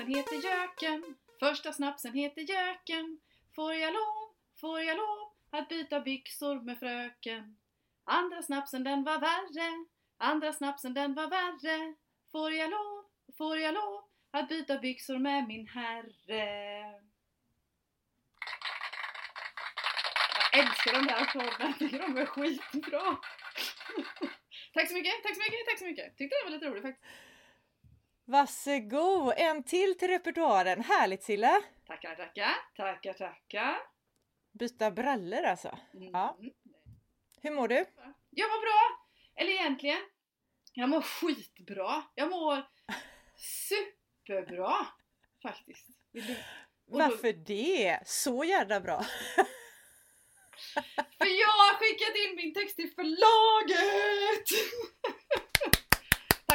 snapsen heter Jöken. Första snapsen heter Jöken. Får jag lov, får jag lov att byta byxor med fröken? Andra snapsen den var värre. Andra snapsen den var värre. Får jag lov, får jag lov att byta byxor med min herre? Jag älskar de där ackorden, jag tycker de är skitbra. tack så mycket, tack så mycket, tack så mycket. Tyckte det var lite roligt faktiskt. Varsågod! En till till repertoaren. Härligt Silla! Tackar, tackar, tackar, tackar. Byta brallor alltså. Mm. Ja. Hur mår du? Jag mår bra! Eller egentligen, jag mår skitbra. Jag mår superbra faktiskt. Du? Då- Varför det? Så jävla bra! För jag har skickat in min text till förlaget!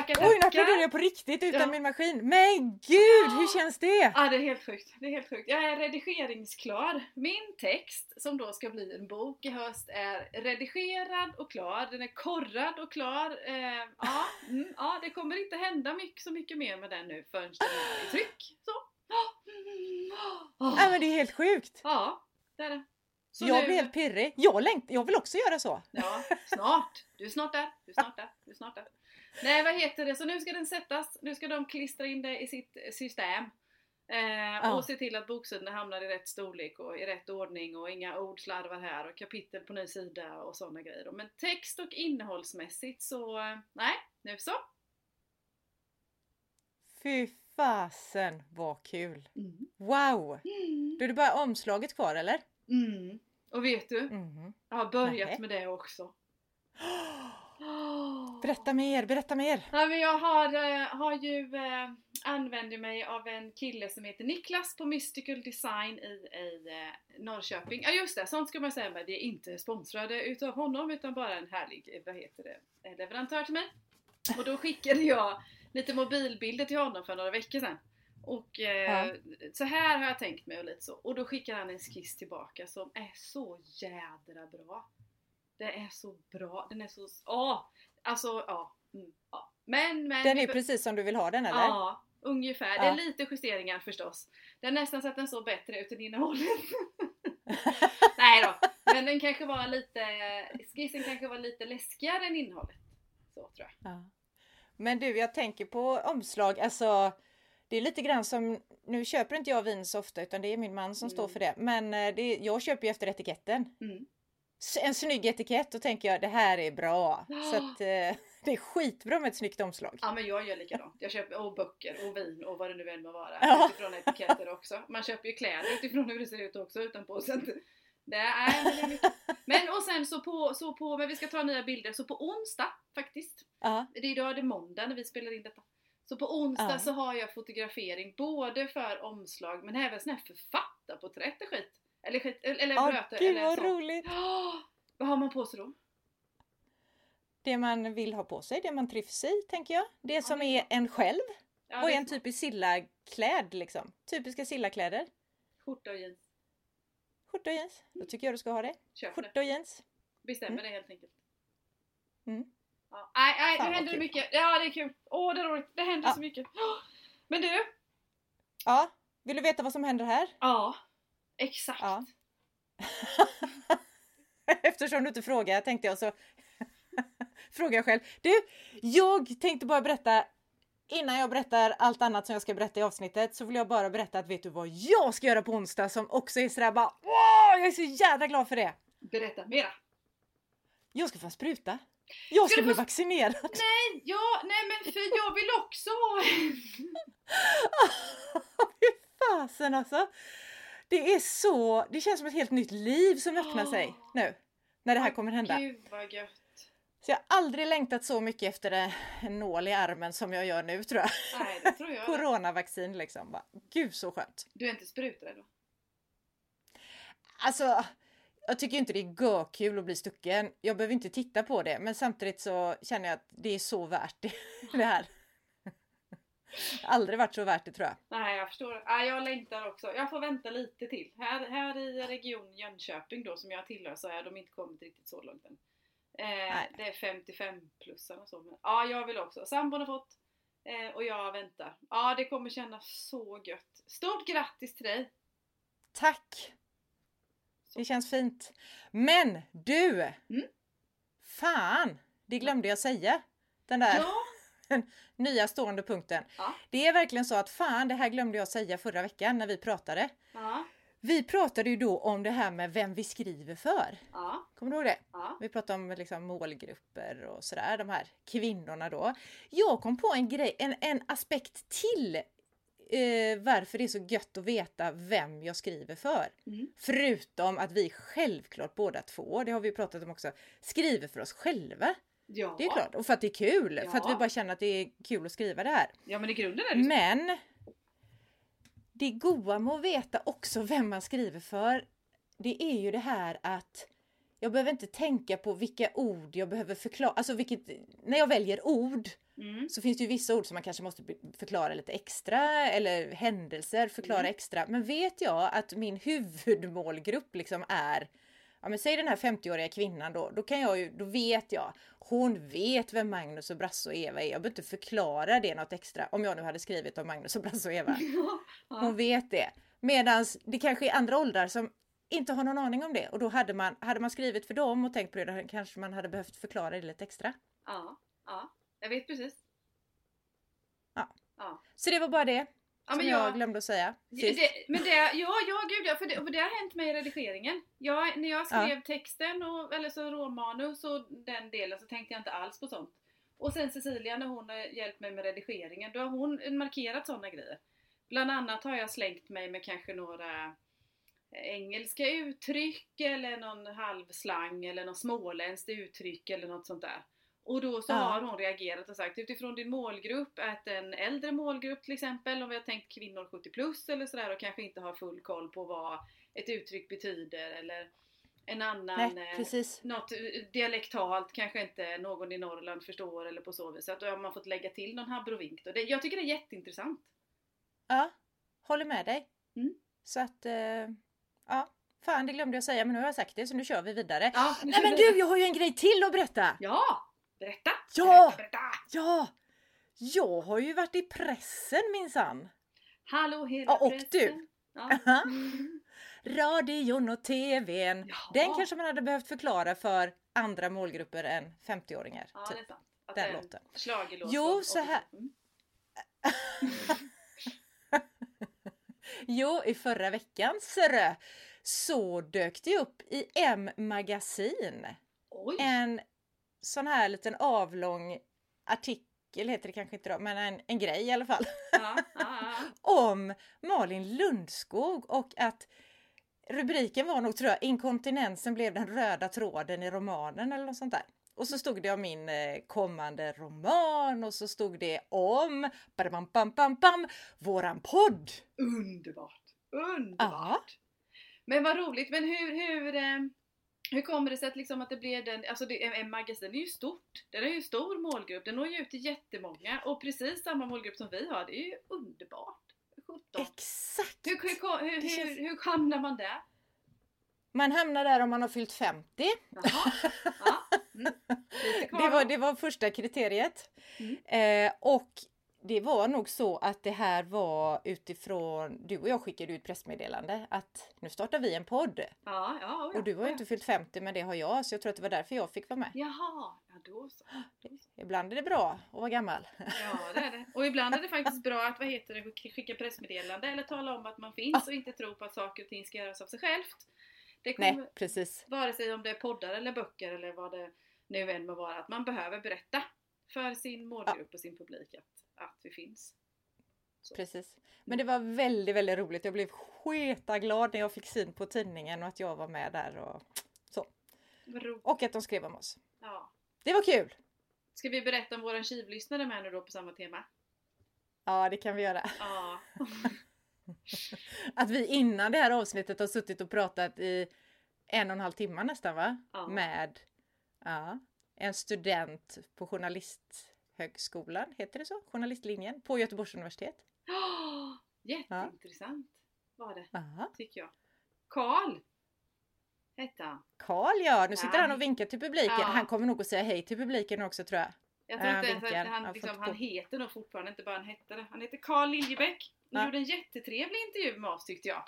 Oj, nu applåderar jag på riktigt utan Ja. min maskin. Men gud, hur känns det? Ja, det är helt sjukt. Det är helt sjukt. Jag är redigeringsklar. Min text, som då ska bli en bok i höst, är redigerad och klar. Den är korrad och klar. Eh, ja, mm, ja, det kommer inte hända mycket, så mycket mer med den nu förrän den är i tryck. Så. Nej men det är helt sjukt. Ja, det är det. Så jag nu- blir helt pirrig. Jag, längt, jag vill också göra så. Ja, snart. Du är snart där. Du är snart där. Du är snart där. Nej, vad heter det? Så nu ska den sättas. Nu ska de klistra in det i sitt system. Eh, Och se till att boksidorna hamnar i rätt storlek och i rätt ordning och inga ordslarvar här och kapitel på ny sida och sådana grejer. Men text och innehållsmässigt så, eh, nej, nu så. Fy fasen vad kul! Mm. Wow! Mm. Då är det bara omslaget kvar eller? Mm. Och vet du, Mhm. jag har börjat Nej. med det också. Berätta mer, berätta mer! Ja, men jag har, eh, har ju eh, använder mig av en kille som heter Niklas på Mystical Design i, i eh, Norrköping. Ja just det, sånt ska man säga med. Vi är inte sponsrade utav honom utan bara en härlig, vad heter det, eh, leverantör till mig. Och då skickade jag lite mobilbilder till honom för några veckor sedan. Och eh, så här har jag tänkt mig och lite så. Och då skickar han en skiss tillbaka som är så jädra bra. Det är så bra, den är så... Åh! Alltså, ja. Mm, ja. Men, men... Den är precis som du vill ha den eller? Ja, ungefär. Det är Ja. lite justeringar förstås. Det har nästan sett den så bättre ut än innehållet. Nej då, men den kanske var lite... Skissen kanske var lite läskigare än innehållet. Så tror jag. Ja. Men du, jag tänker på omslag, alltså det är lite grann som, nu köper inte jag vin så ofta utan det är min man som står Mm. för det, men eh, det, jag köper ju efter etiketten. Mm. En snygg etikett, då tänker jag det här är bra. Så att eh, det är skitbra med ett snyggt omslag. Ja men jag gör likadant. Jag köper och böcker och vin och vad det nu än må vara. Ja. Utifrån etiketter också. Man köper ju kläder utifrån hur det ser ut också utanpå. Så att är, men, det är mycket. men och sen så på, så på, men vi ska ta nya bilder, så på onsdag faktiskt. Ja, Det är idag det är måndag när vi spelar in detta. Så på onsdag Ja. så har jag fotografering både för omslag men även sån här författarporträtt och skit. Eller skit, eller, ja bröte, gud eller vad sånt. roligt! Åh, vad har man på sig då? Det man vill ha på sig, det man trivs i tänker jag. Det som det är är en själv Ja, och en typisk Silla-kläd liksom. Typiska Silla-kläder. Skjorta och jeans. Skjorta och jeans, då tycker jag du ska ha det. Köp det. Skjorta och jeans. Bestämmer det helt enkelt. Mm. Ja, nej, nej, Fan, händer det kul. mycket. Ja, det är kul. Åh, det är roligt. Det händer Ja. så mycket. Men du. Ja, vill du veta vad som händer här? Ja, exakt. Ja. Eftersom du inte frågar tänkte jag så frågar jag själv. Du, jag tänkte bara berätta innan jag berättar allt annat som jag ska berätta i avsnittet så vill jag bara berätta att vet du vad jag ska göra på onsdag som också är sådär bara Åh, jag är så jävla glad för det! Berätta mera. Jag ska få en spruta. Jag Ska ska bli få- vaccinerad. Nej, ja, nej men för jag vill också ha en. Fy fasen alltså! Det är så, det känns som ett helt nytt liv som öppnar sig Åh. nu. När det här kommer hända. Gud vad gött. Så jag har aldrig längtat så mycket efter en nål i armen som jag gör nu tror jag. Nej, det tror jag. Coronavaccin liksom. Bara, Gud så skönt. Du är inte spruträdd? Alltså, jag tycker inte det är kul att bli stucken. Jag behöver inte titta på det, men samtidigt så känner jag att det är så värt det, det här. Aldrig varit så värt det tror jag. Nej, jag förstår. Nej, jag längtar också. Jag får vänta lite till. Här, här i region Jönköping då som jag tillhör så är de inte kommit riktigt så långt än. Eh, det är 55 plussarna och så. Men, ja, jag vill också. Sambon har fått. Eh, och jag väntar. Ja, det kommer kännas så gött. Stort grattis till dig! Tack! Det känns fint. Men du! Mm? Fan! Det glömde jag säga. Den där Ja, nya stående punkten. Ja. Det är verkligen så att fan, det här glömde jag säga förra veckan när vi pratade. ja, Vi pratade ju då om det här med vem vi skriver för. ja, Kommer du ihåg det? ja. Vi pratade om liksom målgrupper och sådär, de här kvinnorna då. Jag kom på en grej, en, en aspekt till eh, varför det är så gött att veta vem jag skriver för. Mm. Förutom att vi självklart båda två, det har vi pratat om också, skriver för oss själva. Ja. Det är klart, och för att det är kul, för att Ja. vi bara känner att det är kul att skriva det här. Ja, men i grunden är det. Men det goa med att veta också vem man skriver för, det är ju det här att jag behöver inte tänka på vilka ord jag behöver förklara. Alltså vilket, när jag väljer ord Mm. så finns det ju vissa ord som man kanske måste förklara lite extra eller händelser förklara Mm. extra. Men vet jag att min huvudmålgrupp liksom är Ja men säg den här 50-åriga kvinnan då, då kan jag ju, då vet jag. Hon vet vem Magnus och Brasse och Eva är. Jag behöver inte förklara det något extra. Om jag nu hade skrivit om Magnus och Brasse och Eva. Hon vet det. Medan det kanske är andra åldrar som inte har någon aning om det. Och då hade man, hade man skrivit för dem och tänkt på det, då kanske man hade behövt förklara det lite extra. ja, ja. Jag vet precis. Ja. Ja. Så det var bara det Ja, som jag jag, glömde att säga. Ja, det, men det, ja, ja gud ja, för det, för det har hänt mig i redigeringen. Jag, när jag skrev texten, och, eller så råmanus och den delen så tänkte jag inte alls på sånt. Och sen Cecilia när hon har hjälpt mig med redigeringen, då har hon markerat sådana grejer. Bland annat har jag slängt mig med kanske några engelska uttryck eller någon halvslang eller något småländskt uttryck eller något sånt där. Och då så Ja. har hon reagerat och sagt utifrån din målgrupp, att en äldre målgrupp till exempel, om vi har tänkt kvinnor 70 plus eller sådär och kanske inte har full koll på vad ett uttryck betyder eller en annan, Nej, eh, precis. något eh, dialektalt kanske inte någon i Norrland förstår eller på så vis. Så att då har man fått lägga till någon abrovink. Det, jag tycker det är jätteintressant. Ja, håller med dig. Mm. Så att, eh, ja. Fan, det glömde jag säga, men nu har jag sagt det, så nu kör vi vidare. Ja, Nej men du, jag har ju en grej till att berätta! Ja! Berätta! Ja! Berätta, berätta! Ja! Jag har ju varit i pressen minsann. Hallå hela Ja, och pressen. du. Ja. Radion och TVn. Jaha. Den kanske man hade behövt förklara för andra målgrupper än 50-åringar. Ja, typ. Att Den det är en låten. Schlagerlåt Jo, så här- 80. Mm. Jo, i förra veckan så dök det upp i M-magasin en sån här liten avlång artikel, heter det kanske inte då, men en, en grej i alla fall, Ja, ja, ja. om Malin Lundskog och att rubriken var nog tror jag inkontinensen blev den röda tråden i romanen eller något sånt där. Och så stod det om min eh, kommande roman och så stod det om bam, bam, bam, bam, våran podd. Underbart! Underbart! Ja. Men vad roligt, men hur, hur, eh, hur kommer det sig att, liksom att det blev den, alltså det, en magasin är ju stort, den är ju stor målgrupp, den når ju ut till jättemånga och precis samma målgrupp som vi har, det är ju underbart! 17. Exakt! Hur, hur, hur, Det känns- hur, hur hamnar man där? Man hamnar där om man har fyllt 50. Jaha, ja. Mm. Det var, det var första kriteriet. Mm. Eh, och det var nog så att det här var utifrån, du och jag skickade ut pressmeddelande att nu startar vi en podd. Ja, ja, Och du har ju inte fyllt 50 men det har jag så jag tror att det var därför jag fick vara med. Jaha, ja då så. Ibland är det bra att vara gammal. Ja, det är det. Och ibland är det faktiskt bra att vad heter det, sk- skicka pressmeddelande eller tala om att man finns och inte tro på att saker och ting ska göras av sig självt. Det kommer, Nej, precis. vare sig om det är poddar eller böcker eller vad det nu än må vara, att man behöver berätta för sin målgrupp och sin publik att, att vi finns. Så. Precis. Men det var väldigt, väldigt roligt. Jag blev sketaglad när jag fick syn på tidningen och att jag var med där och så. Och att de skrev om oss. Ja. Det var kul! Ska vi berätta om våran kivlyssnare med nu då på samma tema? Ja, det kan vi göra. Ja. Att vi innan det här avsnittet har suttit och pratat i en och en halv timme nästan va? Ja. Med ja, en student på Journalisthögskolan, heter det så? Journalistlinjen på Göteborgs universitet. Oh, jätteintressant var det, Aha. tycker jag. Karl hette han. Karl ja, nu sitter Ja. han och vinkar till publiken. Ja. Han kommer nog att säga hej till publiken också tror jag. Jag tror Ja, inte ens att han, liksom, han heter nog fortfarande inte bara han hette det. Han heter Carl Liljebäck. Han Ja. gjorde en jättetrevlig intervju med oss tyckte jag.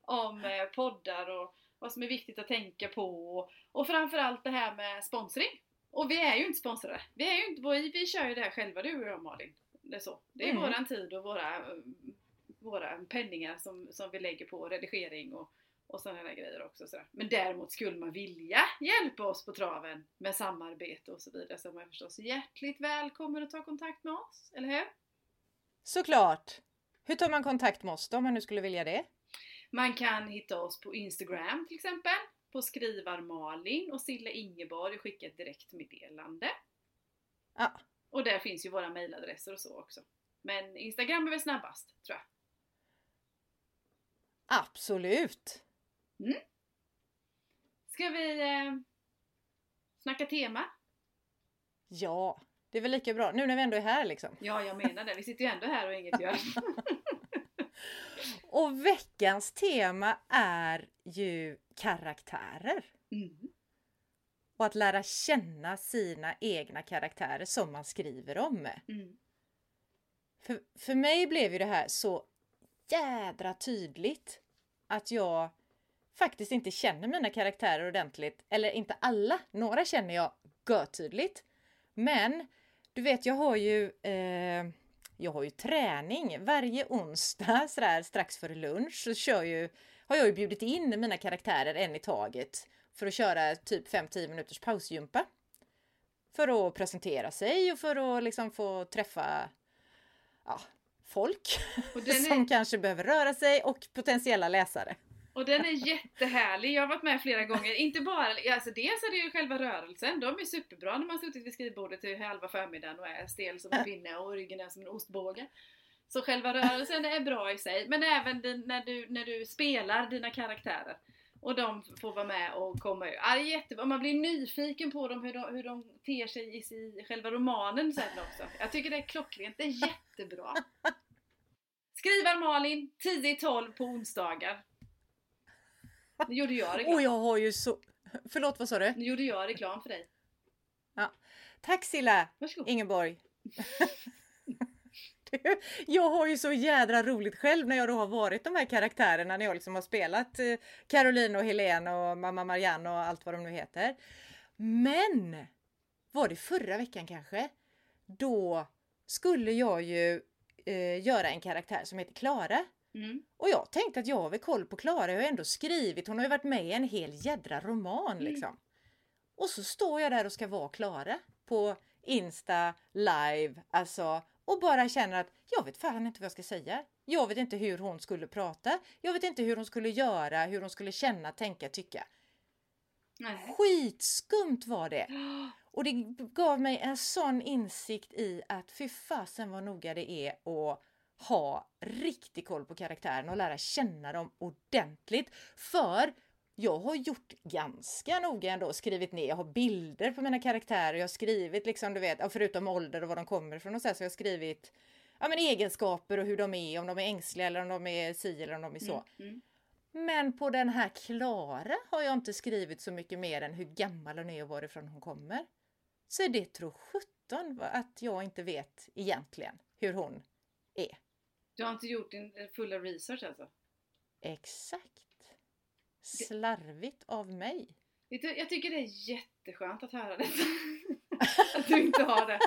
Om eh, poddar och vad som är viktigt att tänka på. Och, och framförallt det här med sponsring. Och vi är ju inte sponsrade. Vi, är ju inte, vi, vi kör ju det här själva du och jag Malin. Det är så. Det är Mm. våran tid och våra, våra penningar som, som vi lägger på redigering och, och sådana där grejer också. Så. Men däremot skulle man vilja hjälpa oss på traven med samarbete och så vidare så är man förstås hjärtligt välkommen att ta kontakt med oss, eller hur? Såklart! Hur tar man kontakt med oss då om man nu skulle vilja det? Man kan hitta oss på Instagram till exempel, på skrivar Malin och Silla Ingeborg och skicka ett direktmeddelande. Ja, Och där finns ju våra mejladresser och så också. Men Instagram är väl snabbast, tror jag. absolut! Ska vi eh, snacka tema? Ja, det är väl lika bra nu när vi ändå är här liksom. Ja, jag menar det. Vi sitter ju ändå här och inget gör. Och veckans tema är ju karaktärer. Mm. Och att lära känna sina egna karaktärer som man skriver om. Mm. För, för mig blev ju det här så jädra tydligt att jag faktiskt inte känner mina karaktärer ordentligt. Eller inte alla, några känner jag görtydligt. Men du vet, jag har ju eh, jag har ju träning varje onsdag sådär strax före lunch så kör ju, har jag ju bjudit in mina karaktärer en i taget för att köra typ 5-10 minuters pausgympa. För att presentera sig och för att liksom få träffa ja, folk som kanske behöver röra sig och potentiella läsare. Och den är jättehärlig. Jag har varit med flera gånger. Inte bara, alltså dels är det ju själva rörelsen. De är superbra när man suttit vid skrivbordet till halva förmiddagen och är stel som en pinne och ryggen är som en ostbåge. Så själva rörelsen är bra i sig. Men även din, när, du, när du spelar dina karaktärer. Och de får vara med och komma ut. Ja, det är jättebra. Man blir nyfiken på dem, hur de, hur de ter sig i, i själva romanen sen också. Jag tycker det är klockrent. Det är jättebra. Skrivar Malin 10-12 på onsdagar. Nu gjorde jag reklam. Och jag har ju så... Förlåt, vad sa du? Nu gjorde jag reklam för dig. Tack Silla Varsågod. Ingeborg. Du, jag har ju så jädra roligt själv när jag då har varit de här karaktärerna när jag liksom har spelat eh, Caroline och Helene och mamma Marianne och allt vad de nu heter. Men var det förra veckan kanske? Då skulle jag ju eh, göra en karaktär som heter Klara. Mm. Och jag tänkte att jag har väl koll på Klara, jag har ändå skrivit, hon har ju varit med i en hel jädra roman Mm. liksom. Och så står jag där och ska vara Klara på Insta live, alltså och bara känner att jag vet fan inte vad jag ska säga. Jag vet inte hur hon skulle prata. Jag vet inte hur hon skulle göra, hur hon skulle känna, tänka, tycka. Nej. Skitskumt var det! Och det gav mig en sån insikt i att fy fasen vad noga det är att ha riktig koll på karaktären och lära känna dem ordentligt. För jag har gjort ganska noga ändå, skrivit ner, jag har bilder på mina karaktärer, jag har skrivit liksom du vet, förutom ålder och var de kommer ifrån och så, här, så jag har skrivit ja, men egenskaper och hur de är, om de är ängsliga eller om de är si eller om de är så. Mm. Mm. Men på den här Klara har jag inte skrivit så mycket mer än hur gammal hon är och varifrån hon kommer. Så det tror sjutton att jag inte vet egentligen hur hon är. Du har inte gjort din fulla research alltså? Exakt. Slarvigt av mig. Jag tycker det är jätteskönt att höra detta. att du inte har det.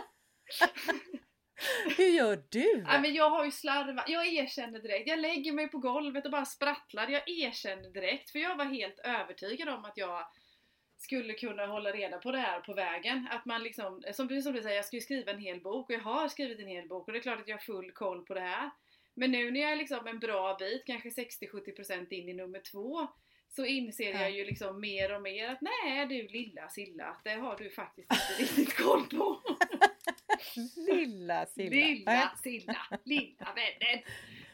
Hur gör du? Nej, men jag har ju slarvat. Jag erkänner direkt. Jag lägger mig på golvet och bara sprattlar. Jag erkänner direkt. För jag var helt övertygad om att jag skulle kunna hålla reda på det här på vägen. Att man liksom, som du, som du säger, jag ska ju skriva en hel bok och jag har skrivit en hel bok och det är klart att jag har full koll på det här. Men nu när jag är liksom en bra bit, kanske 60-70% in i nummer två, så inser Ja. jag ju liksom mer och mer att nej du lilla Silla, det har du faktiskt inte riktigt koll på. Lilla Silla. Lilla Silla, lilla vännen.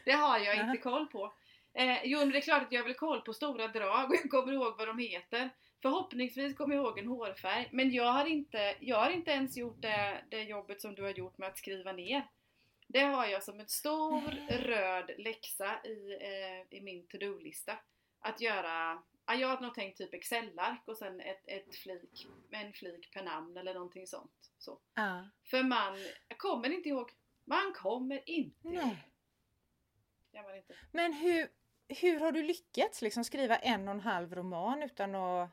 Det har jag inte koll på. Eh, jo men det är klart att jag har väl koll på stora drag och jag kommer ihåg vad de heter. Förhoppningsvis kommer jag ihåg en hårfärg. Men jag har inte, jag har inte ens gjort det, det jobbet som du har gjort med att skriva ner. Det har jag som en stor röd läxa i, eh, i min to-do-lista. Att göra Ja, jag har nog tänkt typ Excel-ark och sen ett, ett flik, en flik per namn eller någonting sånt. Så. Ja. För man kommer inte ihåg. Man kommer inte ihåg. Nej. Man inte. Men hur, hur har du lyckats liksom skriva en och en halv roman utan att...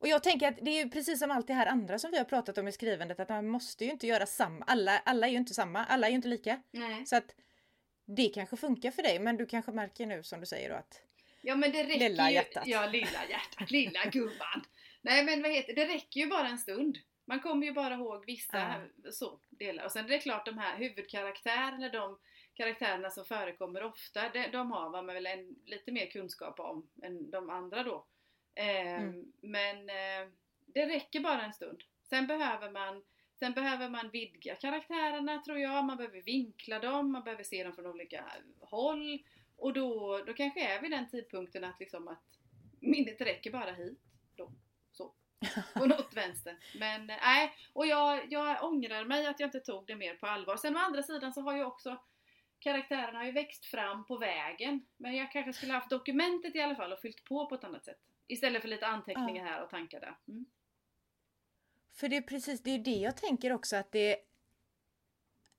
Och jag tänker att det är precis som allt det här andra som vi har pratat om i skrivandet att man måste ju inte göra samma. Alla, alla är ju inte samma, alla är ju inte lika. Nej. Så att det kanske funkar för dig men du kanske märker nu som du säger då att Ja men det räcker Lilla ju. hjärtat. Ja, lilla hjärtat. Lilla gumman. Nej men vad heter det? Räcker ju bara en stund. Man kommer ju bara ihåg vissa så, delar. Och sen är det klart de här huvudkaraktärerna, de karaktärerna som förekommer ofta, de, de har man väl en, lite mer kunskap om än de andra då. Eh, Mm. Men eh, det räcker bara en stund. Sen behöver man Sen behöver man vidga karaktärerna tror jag, man behöver vinkla dem, man behöver se dem från olika håll. Och då, då kanske är vi den tidpunkten att liksom att minnet räcker bara hit. Då. Så. På något vänster. Men eh, nej, och jag, jag ångrar mig att jag inte tog det mer på allvar. Sen å andra sidan så har ju också karaktärerna har ju växt fram på vägen. Men jag kanske skulle haft dokumentet i alla fall och fyllt på på ett annat sätt. Istället för lite anteckningar här och tankar där. Mm. För det är precis det, är det jag tänker också att det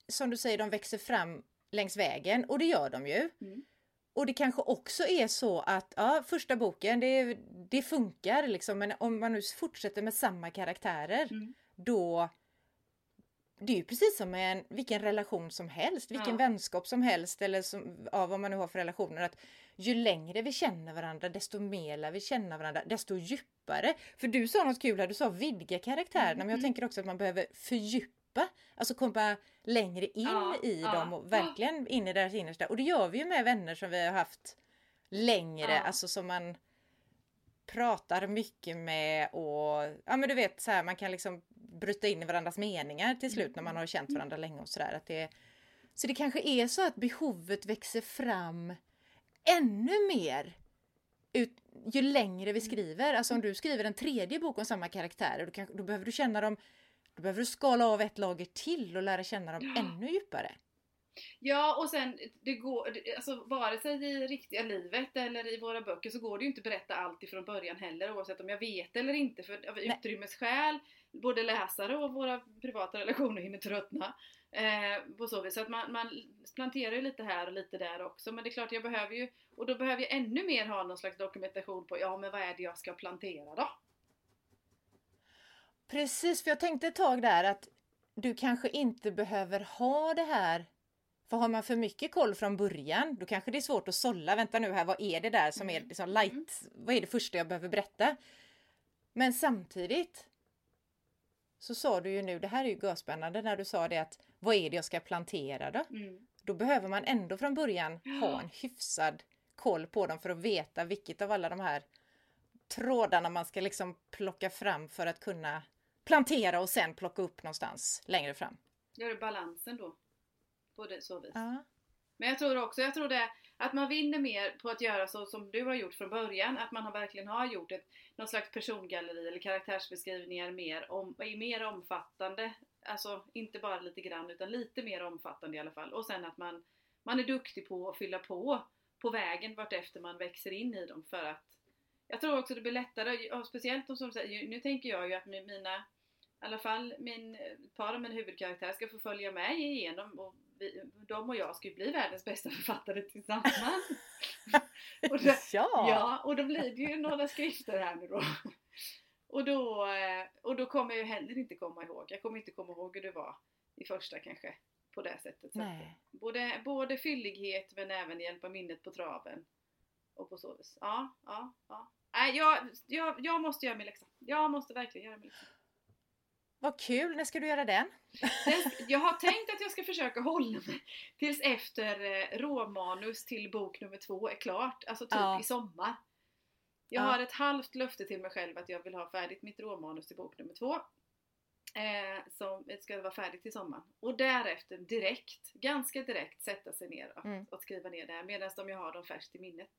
som du säger, de växer fram längs vägen och det gör de ju. Mm. Och det kanske också är så att ja, första boken det, det funkar liksom men om man nu fortsätter med samma karaktärer Mm. då det är ju precis som med en, vilken relation som helst, vilken Ja. vänskap som helst eller som, ja, vad man nu har för relationer. Att ju längre vi känner varandra, desto mer lär vi känna varandra, desto djupare. För du sa något kul här, du sa vidga karaktärerna, men jag Mm. tänker också att man behöver fördjupa, alltså komma längre in Ja, i ja. dem och verkligen in i deras innersta. Och det gör vi ju med vänner som vi har haft längre, alltså som man pratar mycket med och ja men du vet så här man kan liksom bryta in i varandras meningar till slut när man har känt varandra länge och sådär. Att det, så det kanske är så att behovet växer fram ännu mer ut, ju längre vi skriver. Alltså om du skriver en tredje bok om samma karaktärer då, då behöver du känna dem då behöver du skala av ett lager till och lära känna dem ännu djupare. Ja och sen, det går, alltså vare sig i riktiga livet eller i våra böcker så går det ju inte att berätta allt ifrån början heller oavsett om jag vet eller inte för av Nej. utrymmesskäl, både läsare och våra privata relationer hinner tröttna. Eh, på så vis. Så att man, man planterar ju lite här och lite där också men det är klart jag behöver ju, och då behöver jag ännu mer ha någon slags dokumentation på, ja men vad är det jag ska plantera då? Precis, för jag tänkte ett tag där att du kanske inte behöver ha det här. För har man för mycket koll från början, då kanske det är svårt att sålla. Vänta nu här, vad är det där som är Mm. liksom light? Vad är det första jag behöver berätta? Men samtidigt så sa du ju nu, det här är ju görspännande när du sa det att vad är det jag ska plantera då? Mm. Då behöver man ändå från början ha en hyfsad koll på dem för att veta vilket av alla de här trådarna man ska liksom plocka fram för att kunna plantera och sen plocka upp någonstans längre fram. Gör det balansen då. På det så vis. Ja. Men jag tror också, jag tror det att man vinner mer på att göra så som du har gjort från början. Att man har verkligen har gjort ett, någon slags persongalleri eller karaktärsbeskrivningar mer, om, är mer omfattande. Alltså inte bara lite grann utan lite mer omfattande i alla fall. Och sen att man, man är duktig på att fylla på på vägen vartefter man växer in i dem för att jag tror också det blir lättare, och speciellt om som säger, nu tänker jag ju att mi- mina i alla fall min, ett par av mina huvudkaraktärer ska få följa med igenom och vi, de och jag ska ju bli världens bästa författare tillsammans. och, det, ja. ja, och då blir det ju några skrifter här nu då. Och då, eh, och då kommer jag ju heller inte komma ihåg. Jag kommer inte komma ihåg hur det var i första kanske. På det sättet. Så både, både fyllighet men även hjälpa minnet på traven. Och på så vis. Ja, ja, ja. Nej, jag, jag, jag måste göra min läxa. Jag måste verkligen göra min läxa. Vad kul, när ska du göra den? Jag har tänkt att jag ska försöka hålla mig tills efter eh, råmanus till bok nummer två är klart. Alltså typ Ja. i sommar. Jag Ja. har ett halvt löfte till mig själv att jag vill ha färdigt mitt råmanus till bok nummer två. Eh, som ska vara färdigt till sommaren. Och därefter direkt, ganska direkt sätta sig ner och, Mm. och skriva ner det här medan de jag har dem färskt i minnet.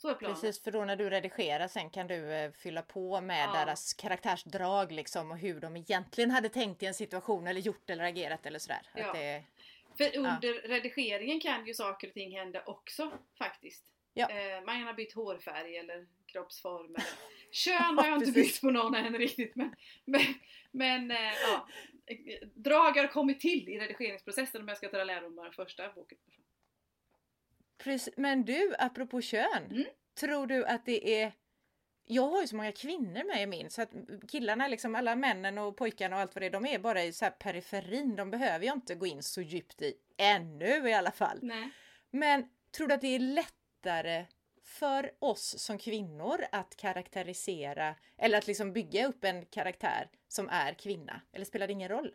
Så, är planen. Precis, för då när du redigerar sen kan du eh, fylla på med Ja. deras karaktärsdrag liksom och hur de egentligen hade tänkt i en situation eller gjort eller agerat eller sådär. Ja. Det, För under redigeringen kan ju saker och ting hända också faktiskt. Ja. Eh, man har bytt hårfärg eller kroppsform. Eller. Kön har jag inte bytt på någon än riktigt men, men, men eh, ja. Drag har kommit till i redigeringsprocessen om jag ska ta lärdom av den första boken. Precis. Men du, apropå kön. Mm. Tror du att det är... Jag har ju så många kvinnor med i min så att killarna, liksom alla männen och pojkarna och allt vad det är, de är bara i så här periferin. De behöver jag inte gå in så djupt i. Ännu i alla fall. Nej. Men tror du att det är lättare för oss som kvinnor att karaktärisera eller att liksom bygga upp en karaktär som är kvinna? Eller spelar det ingen roll?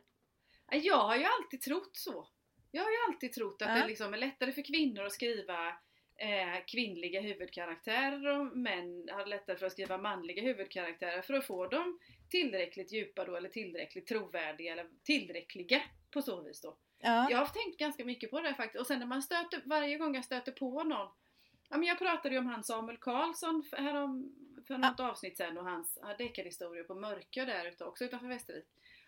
Jag har ju alltid trott så. Jag har ju alltid trott att Ja. det liksom är lättare för kvinnor att skriva eh, kvinnliga huvudkaraktärer och män har lättare för att skriva manliga huvudkaraktärer för att få dem tillräckligt djupa då eller tillräckligt trovärdiga eller tillräckliga på så vis då. Ja. Jag har tänkt ganska mycket på det faktiskt och sen när man stöter, varje gång jag stöter på någon Ja men jag pratade ju om han Samuel Karlsson för, härom, för något avsnitt sen och hans ja, deckarhistorier på Mörkö där ute också utanför Västervik.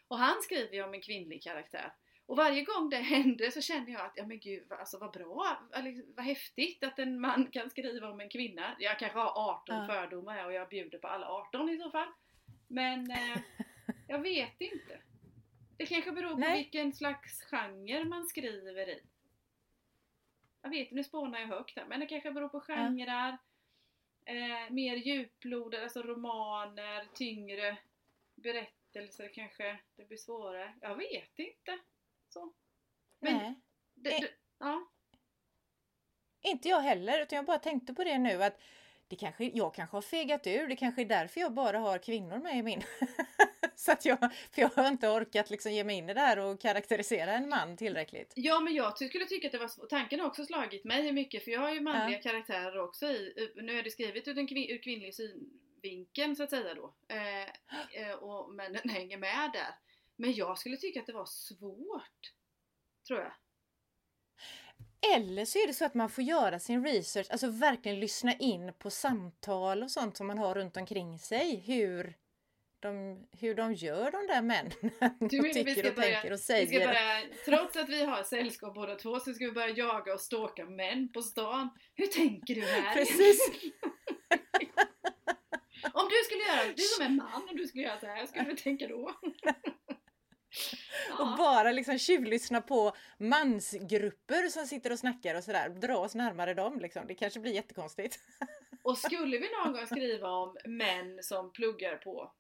Och han skriver ju om en kvinnlig karaktär. Och varje gång det händer så känner jag att, ja men gud, alltså vad bra, eller vad häftigt att en man kan skriva om en kvinna. Jag kanske har 18 Ja. fördomar och jag bjuder på alla 18 i så fall. Men eh, jag vet inte. Det kanske beror på Nej. vilken slags genre man skriver i. Jag vet nu spånar jag högt här, men det kanske beror på genrer. Eh, mer djuplodade, alltså romaner, tyngre berättelser kanske. Det blir svårare. Jag vet inte. Så. Men Nej. det, Eh. det, ja. Inte jag heller, utan jag bara tänkte på det nu att det kanske, jag kanske har fegat ur, det kanske är därför jag bara har kvinnor med i min. Så att jag, för jag har inte orkat liksom ge mig in i det här och karaktärisera en man tillräckligt. Ja men jag skulle tycka att det var svårt. Tanken har också slagit mig mycket för jag har ju manliga karaktärer också i. Nu är det skrivet ur, den kvin- ur kvinnlig synvinkeln så att säga då. Eh, eh, och männen hänger med där. Men jag skulle tycka att det var svårt. Tror jag. Eller så är det så att man får göra sin research, alltså verkligen lyssna in på samtal och sånt som man har runt omkring sig. Hur de, hur de gör de där männen Du menar vi tycker ska och börja- tänker och Vi säger. ska börja, trots att vi har sällskap båda två så ska vi börja jaga och stalka män på stan. Hur tänker du här? Precis! Om du skulle göra, du som är man, om du skulle göra så här, skulle du tänka då? Och bara liksom tjuvlyssna på mansgrupper som sitter och snackar och sådär. Dra oss närmare dem liksom. Det kanske blir jättekonstigt. Och skulle vi någon gång skriva om män som pluggar på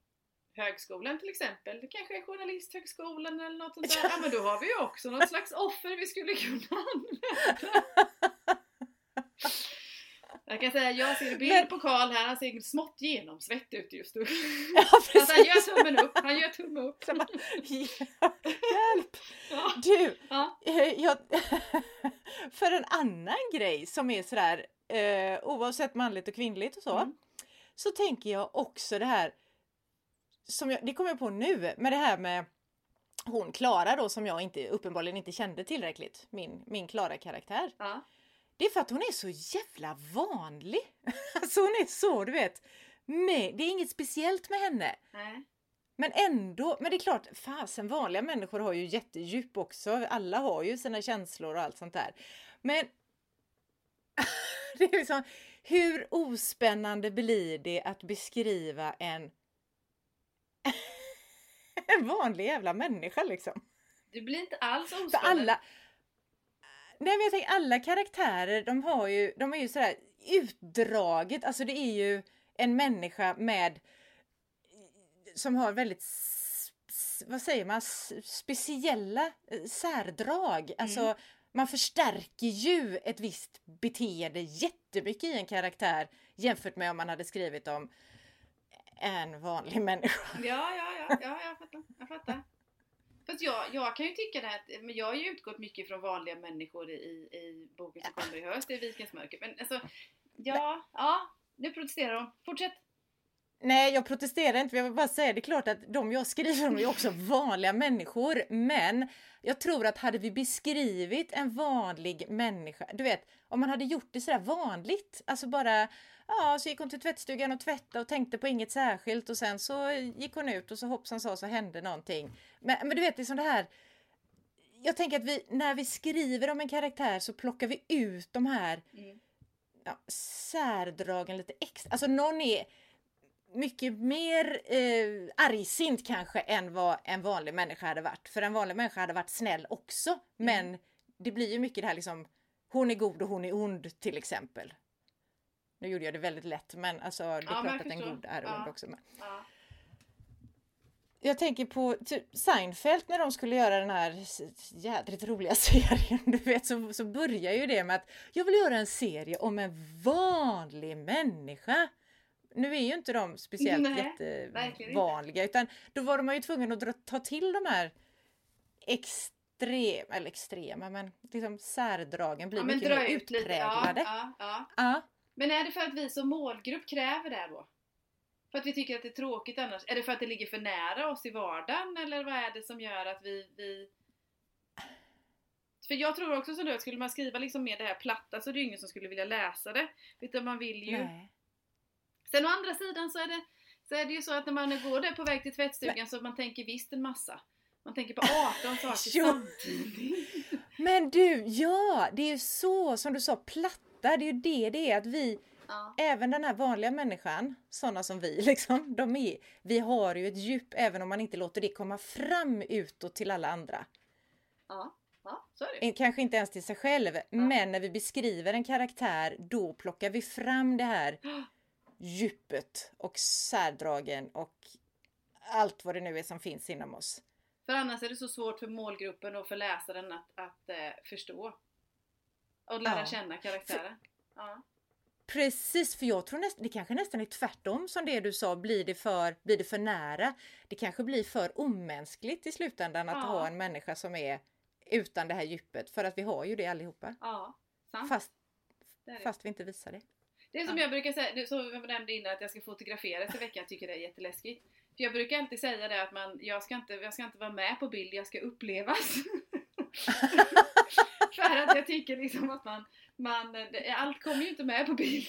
högskolan till exempel, det kanske är journalisthögskolan eller något sånt där, ja men då har vi ju också något slags offer vi skulle kunna använda. Jag kan säga, jag ser bild Men- på Karl här, han ser smått genomsvett ut just nu. Ja, Fast han gör tummen upp, han gör tumme upp. Bara, hjälp! Ja, Du, ja. eh, jag, för en annan grej som är sådär eh, oavsett manligt och kvinnligt och så. Mm. Så tänker jag också det här som jag, det kommer jag på nu med det här med hon Klara då som jag inte, uppenbarligen inte kände tillräckligt. Min, min Klara-karaktär. ja. Det är för att hon är så jävla vanlig. Alltså hon är så, du vet. Med, det är inget speciellt med henne. Nej. Men ändå, men det är klart, fasen vanliga människor har ju jättedjup också. Alla har ju sina känslor och allt sånt där. Men det är liksom, hur ospännande blir det att beskriva en en vanlig jävla människa liksom? Det blir inte alls För ospännande. alla Nej men jag tänker alla karaktärer de har ju, de är ju sådär utdraget, alltså det är ju en människa med som har väldigt vad säger man, speciella eh, särdrag. Alltså man förstärker ju ett visst beteende jättemycket i en karaktär jämfört med om man hade skrivit om en vanlig människa. Ja, ja, ja, ja, jag fattar. Jag fattar. Fast jag, jag kan ju tycka det här, men jag har ju utgått mycket från vanliga människor i, i boken som kommer i höst, det är Vikens mörker. Men alltså, ja, ja, nu protesterar hon. Fortsätt! Nej, jag protesterar inte. Jag vill bara säga det är klart att de jag skriver om är också vanliga människor. Men jag tror att hade vi beskrivit en vanlig människa, du vet, om man hade gjort det sådär vanligt, alltså bara Ja, så gick hon till tvättstugan och tvättade och tänkte på inget särskilt och sen så gick hon ut och så hoppsan sa så hände någonting. Men, men du vet, det är som det här jag tänker att vi, när vi skriver om en karaktär så plockar vi ut de här Mm. ja, särdragen lite extra. Alltså någon är mycket mer eh, argsint kanske än vad en vanlig människa hade varit. För en vanlig människa hade varit snäll också. Mm. Men det blir ju mycket det här liksom hon är god och hon är ond till exempel. Nu gjorde jag det väldigt lätt men alltså det är Ja, klart att en god är Ja. ond också. Men Ja. jag tänker på typ Seinfeld när de skulle göra den här jädrigt roliga serien. Du vet så, så börjar ju det med att jag vill göra en serie om en vanlig människa. Nu är ju inte de speciellt Nej, jättevanliga utan då var de ju tvungna att dra, ta till de här extrem, eller extrema men liksom särdragen blir Ja, men mycket mer utpräglade. Ja, ja, ja. Men är det för att vi som målgrupp kräver det då? För att vi tycker att det är tråkigt annars? Är det för att det ligger för nära oss i vardagen? Eller vad är det som gör att vi... vi... För jag tror också som du, att skulle man skriva liksom mer det här platta så är det ju ingen som skulle vilja läsa det. Utan man vill ju... Nej. Sen å andra sidan så är det, så är det ju så att när man går där på väg till tvättstugan så man tänker visst en massa. Man tänker på 18 saker samtidigt. Men du, ja, det är ju så som du sa, platta, det är ju det det är att vi, Ja. även den här vanliga människan, sådana som vi liksom, de är, vi har ju ett djup även om man inte låter det komma fram utåt till alla andra. Ja. ja, så är det. Eh, Kanske inte ens till sig själv, men när vi beskriver en karaktär då plockar vi fram det här djupet och särdragen och allt vad det nu är som finns inom oss. För annars är det så svårt för målgruppen och för läsaren att, att eh, förstå. Och lära Ja. känna karaktären. Ja. Precis, för jag tror nästan, det kanske nästan är tvärtom som det du sa, blir det för, blir det för nära? Det kanske blir för omänskligt i slutändan att Ja. ha en människa som är utan det här djupet, för att vi har ju det allihopa. ja, sant. Fast, det det. fast vi inte visar det. Det är som Ja. jag brukar säga, det- som jag nämnde innan att jag ska fotograferas i veckan, jag tycker det är jätteläskigt. För jag brukar alltid säga det att man, jag, ska inte, jag ska inte vara med på bild, jag ska upplevas. För att jag tycker liksom att man, man det, allt kommer ju inte med på bild.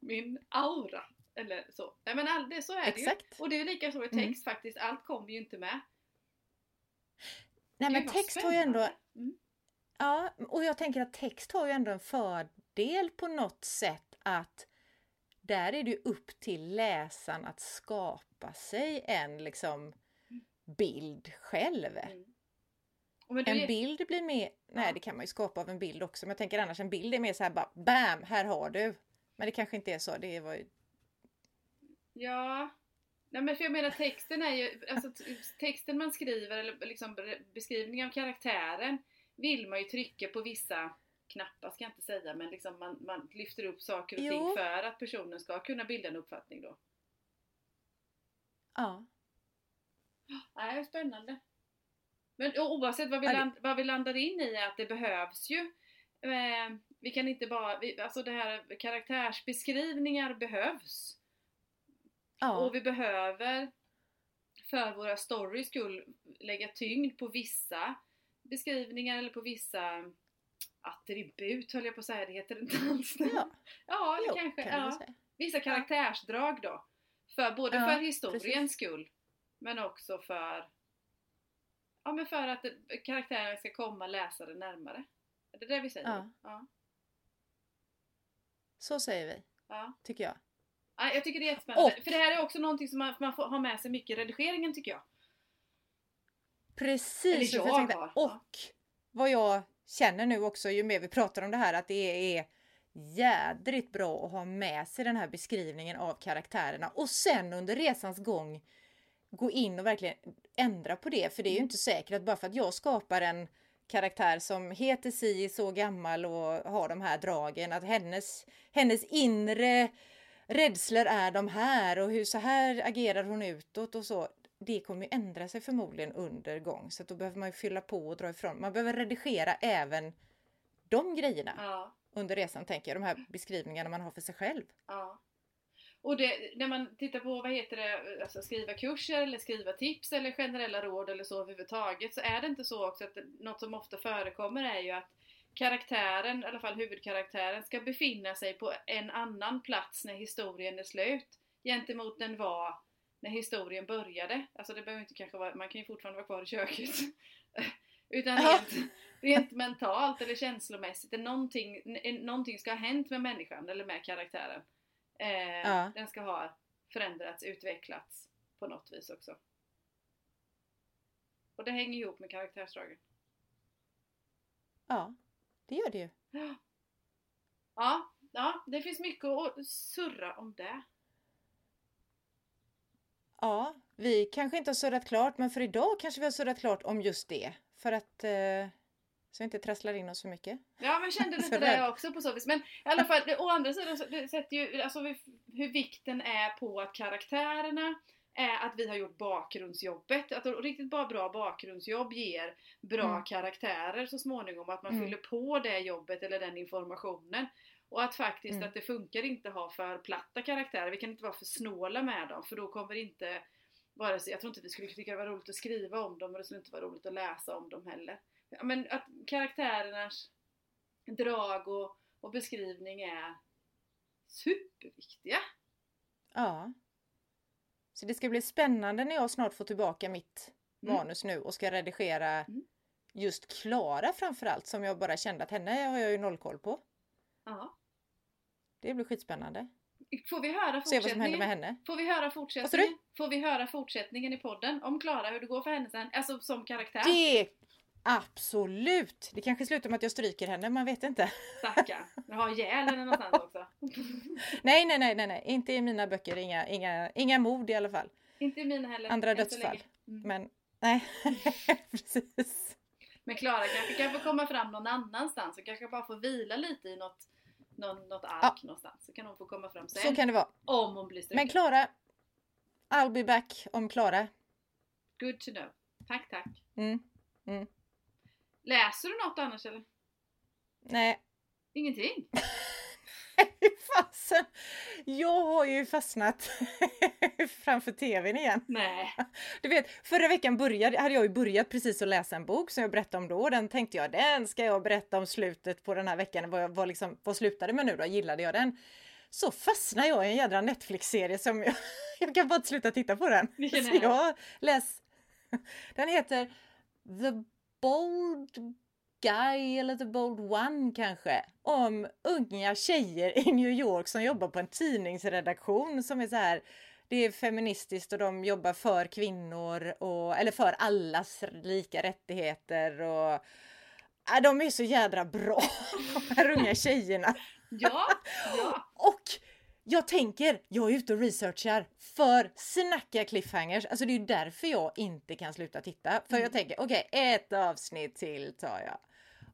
Min aura, eller så. Nej men all, det, så är det Exakt. ju. Och det är lika så i Mm. text faktiskt, allt kommer ju inte med. Nej men text har ju ändå. Mm. Ja, och jag tänker att text har ju ändå en fördel på något sätt att där är det ju upp till läsaren att skapa sig en liksom bild själv. Mm. Du En bild blir mer, nej det kan man ju skapa av en bild också, men jag tänker annars en bild är mer så här bara BAM! Här har du! Men det kanske inte är så, det var ju... Ja. Nej men för jag menar texten är ju, alltså texten man skriver eller liksom beskrivning av karaktären vill man ju trycka på vissa knappar ska jag inte säga men liksom man, man lyfter upp saker och Jo. ting för att personen ska kunna bilda en uppfattning då. Ja. Nej, spännande. Men oavsett vad vi, Ja, land, vad vi landar in i är att det behövs ju. Eh, vi kan inte bara, vi, alltså det här karaktärsbeskrivningar behövs. ja. Och vi behöver för våra stories skull lägga tyngd på vissa beskrivningar eller på vissa attribut höll jag på att säga, det heter inte alls det. Ja, ja eller jo, kanske. kan ja. Vissa karaktärsdrag då. För, både Ja, för historiens precis. skull men också för Ja men för att karaktären ska komma läsaren närmare. Är det det vi säger? Ja. Ja. Så säger vi, ja. tycker jag. Ja, jag tycker det är jättespännande. Och- För det här är också någonting som man, man får ha med sig mycket i redigeringen tycker jag. Precis! Eller för jag tänkte-. Och vad jag känner nu också, ju mer vi pratar om det här, att det är jädrigt bra att ha med sig den här beskrivningen av karaktärerna och sen under resans gång gå in och verkligen ändra på det. För det är ju inte säkert att bara för att jag skapar en karaktär som heter si, så gammal och har de här dragen, att hennes, hennes inre rädslor är de här och hur så här agerar hon utåt och så. Det kommer ju ändra sig förmodligen under gång så att då behöver man ju fylla på och dra ifrån. Man behöver redigera även de grejerna Ja. under resan tänker jag, de här beskrivningarna man har för sig själv. Ja. Och det, när man tittar på, vad heter det, alltså skriva kurser eller skriva tips eller generella råd eller så överhuvudtaget så är det inte så också att något som ofta förekommer är ju att karaktären, i alla fall huvudkaraktären, ska befinna sig på en annan plats när historien är slut gentemot den var när historien började. Alltså det behöver inte kanske vara, man kan ju fortfarande vara kvar i köket. Utan rent, rent mentalt eller känslomässigt. Är någonting, någonting ska ha hänt med människan eller med karaktären. Eh, Ja. Den ska ha förändrats, utvecklats på något vis också. Och det hänger ihop med karaktärsdragen. Ja, det gör det ju. Ja, ja, det finns mycket att surra om det. Ja, vi kanske inte har surrat klart, men för idag kanske vi har surrat klart om just det. För att eh, så vi inte trasslar in oss för mycket. Ja men kände lite det jag också på så vis. Men i alla fall, det, å andra sidan det sätter ju alltså hur, vikten är på att karaktärerna är att vi har gjort bakgrundsjobbet. Att riktigt bara bra bakgrundsjobb ger bra Mm. karaktärer så småningom. Att man Mm. fyller på det jobbet eller den informationen. Och att faktiskt Mm. att det funkar inte att ha för platta karaktärer. Vi kan inte vara för snåla med dem för då kommer inte vare sig, jag tror inte vi skulle tycka det var roligt att skriva om dem och det skulle inte vara roligt att läsa om dem heller. Men att karaktärernas drag och, och beskrivning är superviktiga. Ja. Så det ska bli spännande när jag snart får tillbaka mitt Mm. manus nu och ska redigera Mm. just Klara framförallt som jag bara kände att henne har jag ju noll koll på. Ja. Det blir skitspännande. Får vi höra Se vad som händer med fortsättningen? henne. Får vi höra fortsättningen? Får vi höra fortsättningen i podden om Klara, hur det går för henne sen? Alltså som karaktär? Det Absolut! Det kanske slutar med att jag stryker henne, man vet inte. Stackarn. Jag har ihjäl henne någonstans också. Nej, nej, nej, nej, nej. inte i mina böcker. Inga, inga, inga mord i alla fall. Inte i mina heller. Andra dödsfall. Mm. Men nej, precis. Men Klara kanske kan få komma fram någon annanstans och kanske bara få vila lite i något, någon, något ark någonstans. Så kan hon få komma fram sen. Så kan det vara. Om hon blir struken. Men Klara, I'll be back om Klara. Good to know. Tack, tack. Mm. Läser du något annars eller? Nej, Ingenting? fasen. Jag har ju fastnat framför tvn igen. Nej. Du vet, förra veckan började, hade jag ju börjat precis att läsa en bok som jag berättade om då. Den tänkte jag, den ska jag berätta om slutet på den här veckan. Vad, jag- vad, liksom, vad slutade med nu då? Gillade jag den? Så fastnade jag i en jädra Netflix-serie som jag, jag kan bara inte sluta titta på den. Vilken är den? Den heter The Bold Guy eller The Bold One kanske. Om unga tjejer i New York som jobbar på en tidningsredaktion som är så här det är feministiskt och de jobbar för kvinnor och, eller för allas lika rättigheter och ja, de är så jädra bra, de här unga tjejerna. Ja, ja. Och jag tänker, jag är ute och researchar för snacka cliffhangers. Alltså det är därför jag inte kan sluta titta. För jag Mm. tänker, okej, ett avsnitt till tar jag.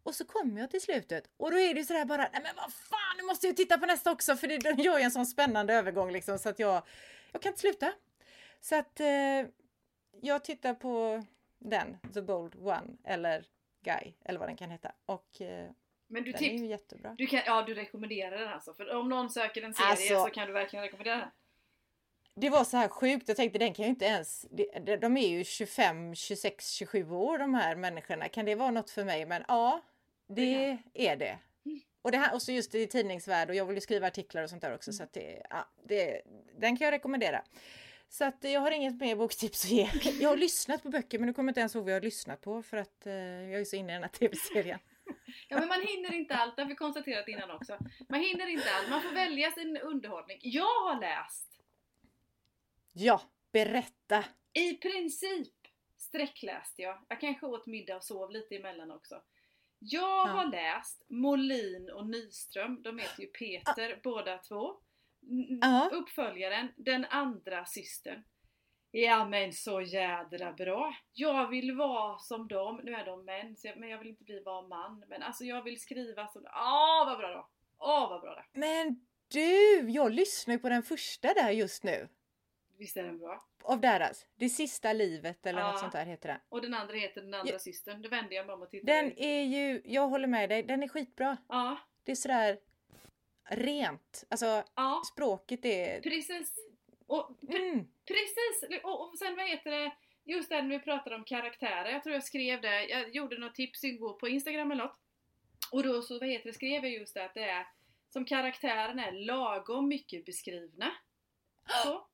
Och så kommer jag till slutet och då är det sådär bara, nej men vad fan, nu måste jag titta på nästa också för det de gör ju en sån spännande övergång liksom så att jag, jag kan inte sluta. Så att eh, jag tittar på den, The Bold One eller Guy eller vad den kan heta. Och eh, Men du, den är ju jättebra. du, kan, ja, du rekommenderar den alltså. För om någon söker en serie Alltså- så kan du verkligen rekommendera den. Det var så här sjukt, jag tänkte den kan ju inte ens, de är ju 25, 26, 27 år de här människorna. Kan det vara något för mig? Men ja, det är det. Och, det här, och så just i tidningsvärld och jag vill ju skriva artiklar och sånt där också så att det, ja, det, den kan jag rekommendera. Så att jag har inget mer boktips att ge. Jag har lyssnat på böcker men nu kommer jag inte ens ihåg vad jag har lyssnat på för att eh, jag är så inne i den här tv-serien. Ja men man hinner inte allt, det har vi konstaterat innan också. Man hinner inte allt, man får välja sin underhållning. Jag har läst Ja, berätta! I princip sträckläste jag. Jag kanske åt middag och sov lite emellan också. Jag har läst Molin och Nyström, de heter ju Peter båda två. Uppföljaren, den andra systern. Ja men så jädra bra! Jag vill vara som dem, nu är de män, jag, men jag vill inte bli var man. Men alltså jag vill skriva som Åh vad bra då! Åh vad bra det! Men du, jag lyssnar ju på den första där just nu. Visst är den bra? Av deras. Det sista livet eller Ja. något sånt där heter den. Och den andra heter den andra Ja. systern. Då vände jag mig om och tittade. Den är ju, jag håller med dig, den är skitbra. Ja, Det är sådär rent. Alltså ja. språket är... Precis. Och, Mm. precis! Och, och sen vad heter det, just det när vi pratade om karaktärer, jag tror jag skrev det, jag gjorde något tips igår på Instagram eller något. Och då så, vad heter det, skrev jag just det att det är, som karaktären är lagom mycket beskrivna. Så.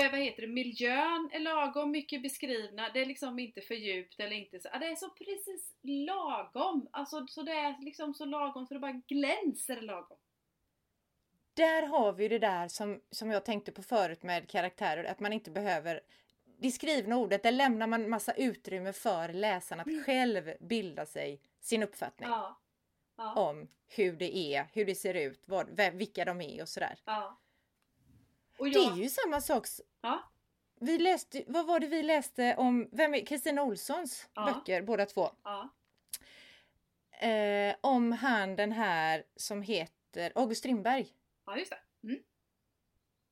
Det, vad heter det, miljön är lagom mycket beskrivna, det är liksom inte för djupt eller inte så, det är så precis lagom. Alltså så det är liksom så lagom så det bara glänser lagom. Där har vi det där som, som jag tänkte på förut med karaktärer, att man inte behöver det skrivna ordet, där lämnar man massa utrymme för läsaren att själv bilda sig sin uppfattning Ja. Ja. om hur det är, hur det ser ut, vad, vilka de är och sådär. ja. Och Det jag, är ju samma sak. ja. Vi läste, vad var det vi läste om, Kristina Olssons Ja. böcker båda två? Ja. Eh, om han den här som heter August Strindberg. ja, just det. Mm.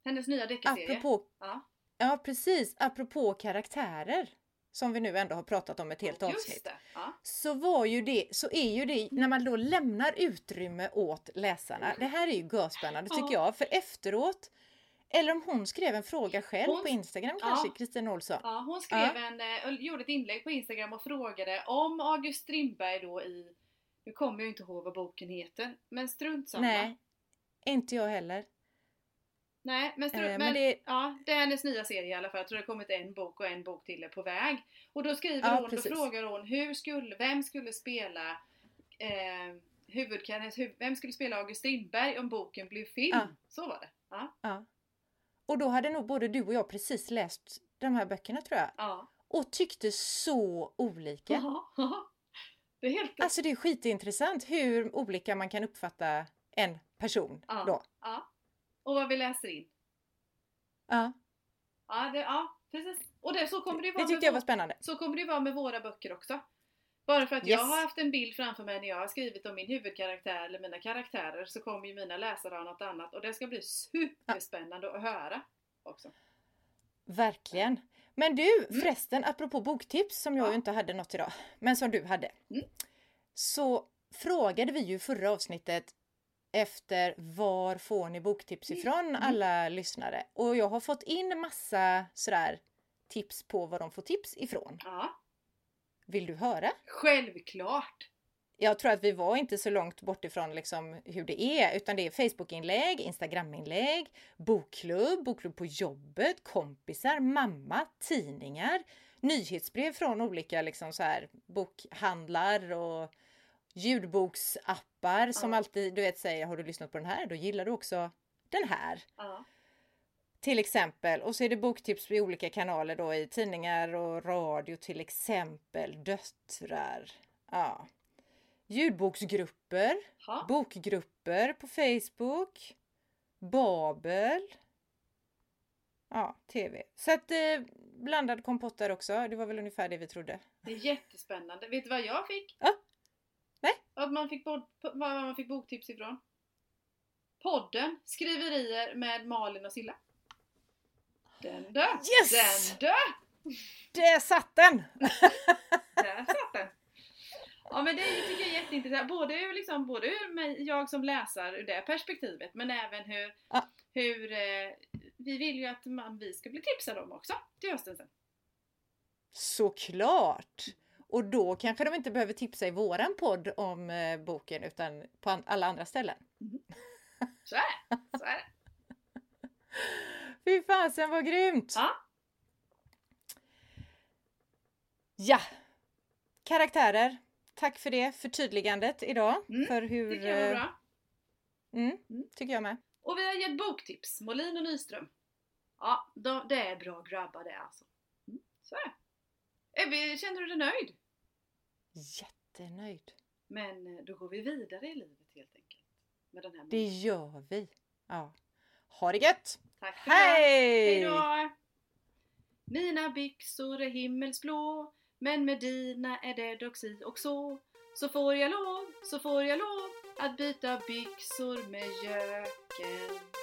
Hennes nya deckarserie. Apropå, Ja. ja precis, apropå karaktärer som vi nu ändå har pratat om ett helt avsnitt. det. Ja. Så var ju det, så är ju det när man då lämnar utrymme åt läsarna. Det här är ju görspännande tycker Ja. jag, för efteråt eller om hon skrev en fråga själv Hon- på Instagram Ja. kanske, Kristina Olsson. Ja, hon skrev en, eh, gjorde ett inlägg på Instagram och frågade om August Strindberg då i, nu kommer jag inte ihåg vad boken heter, men strunt samma. Nej, inte jag heller. Nej, men, strunt, Eh, men men, det- ja, det är hennes nya serie i alla fall. Jag tror det har kommit en bok och en bok till är på väg. Och då skriver Ja, hon, då precis. frågar hon, hur skulle, vem skulle spela eh, huvudkaraktären, hu, vem skulle spela August Strindberg om boken blev film? Ja. Så var det. Ja. Ja. Och då hade nog både du och jag precis läst de här böckerna tror jag. ja. Och tyckte så olika. Jaha. Det är helt... Alltså det är skitintressant hur olika man kan uppfatta en person ja. då. ja. Och vad vi läser in. Ja, Ja, det, ja precis. Och det, så kommer det vara det tyckte jag var spännande. Så kommer det vara med våra böcker också. Bara för att Yes. jag har haft en bild framför mig när jag har skrivit om min huvudkaraktär eller mina karaktärer så kommer ju mina läsare ha något annat och det ska bli superspännande att höra också. Verkligen. Men du förresten, apropå boktips som jag Mm. Ja. ju inte hade något idag, men som du hade. Mm. Så frågade vi ju förra avsnittet efter var får ni boktips Mm. ifrån alla lyssnare? Och jag har fått in massa sådär tips på var de får tips ifrån. Ja, Vill du höra? självklart! Jag tror att vi var inte så långt bort ifrån liksom hur det är, utan det är Facebookinlägg, Instagraminlägg, bokklubb, bokklubb på jobbet, kompisar, mamma, tidningar, nyhetsbrev från olika liksom så här bokhandlar och ljudboksappar som Ja. alltid du vet säger har du lyssnat på den här, då gillar du också den här. Ja, Till exempel. Och så är det boktips i olika kanaler då i tidningar och radio till exempel. Döttrar. Ja. Ljudboksgrupper. ha. Bokgrupper på Facebook. Babel. Ja, TV. Så att eh, blandad kompott där också. Det var väl ungefär det vi trodde. det är jättespännande. Vet du vad jag fick? Ja. Nej. Att man fick, bod- vad man fick boktips ifrån? Podden Skriverier med Malin och Silla. Den dö! Yes! Den dö! Där satt den! Där satt den! Ja men det tycker jag är jätteintressant. Både, ur liksom, både ur jag som läsare ur det perspektivet men även hur, Ja. hur eh, vi vill ju att man, vi ska bli tipsade om också till hösten sen. Såklart! Och då kanske de inte behöver tipsa i våran podd om eh, boken utan på alla andra ställen. Så är det! Så är det. Fy fasen vad grymt! Ja. Ja! Karaktärer. Tack för det förtydligandet idag. Mm, för hur... Tycker jag var eh, bra. Mm, Mm. tycker jag med. Och vi har gett boktips, Molin och Nyström. Ja, de, det är bra grabbar det alltså. Mm, så är det. Vi, känner du dig nöjd? Jättenöjd. Men eh, då går vi vidare i livet helt enkelt. Med den här Det gör vi. Ja. Ha det gött! Tack för det. Hej! Hejdå! Mina byxor är himmelsblå Men med dina är det dock si och så Så får jag lov, så får jag lov Att byta byxor med gök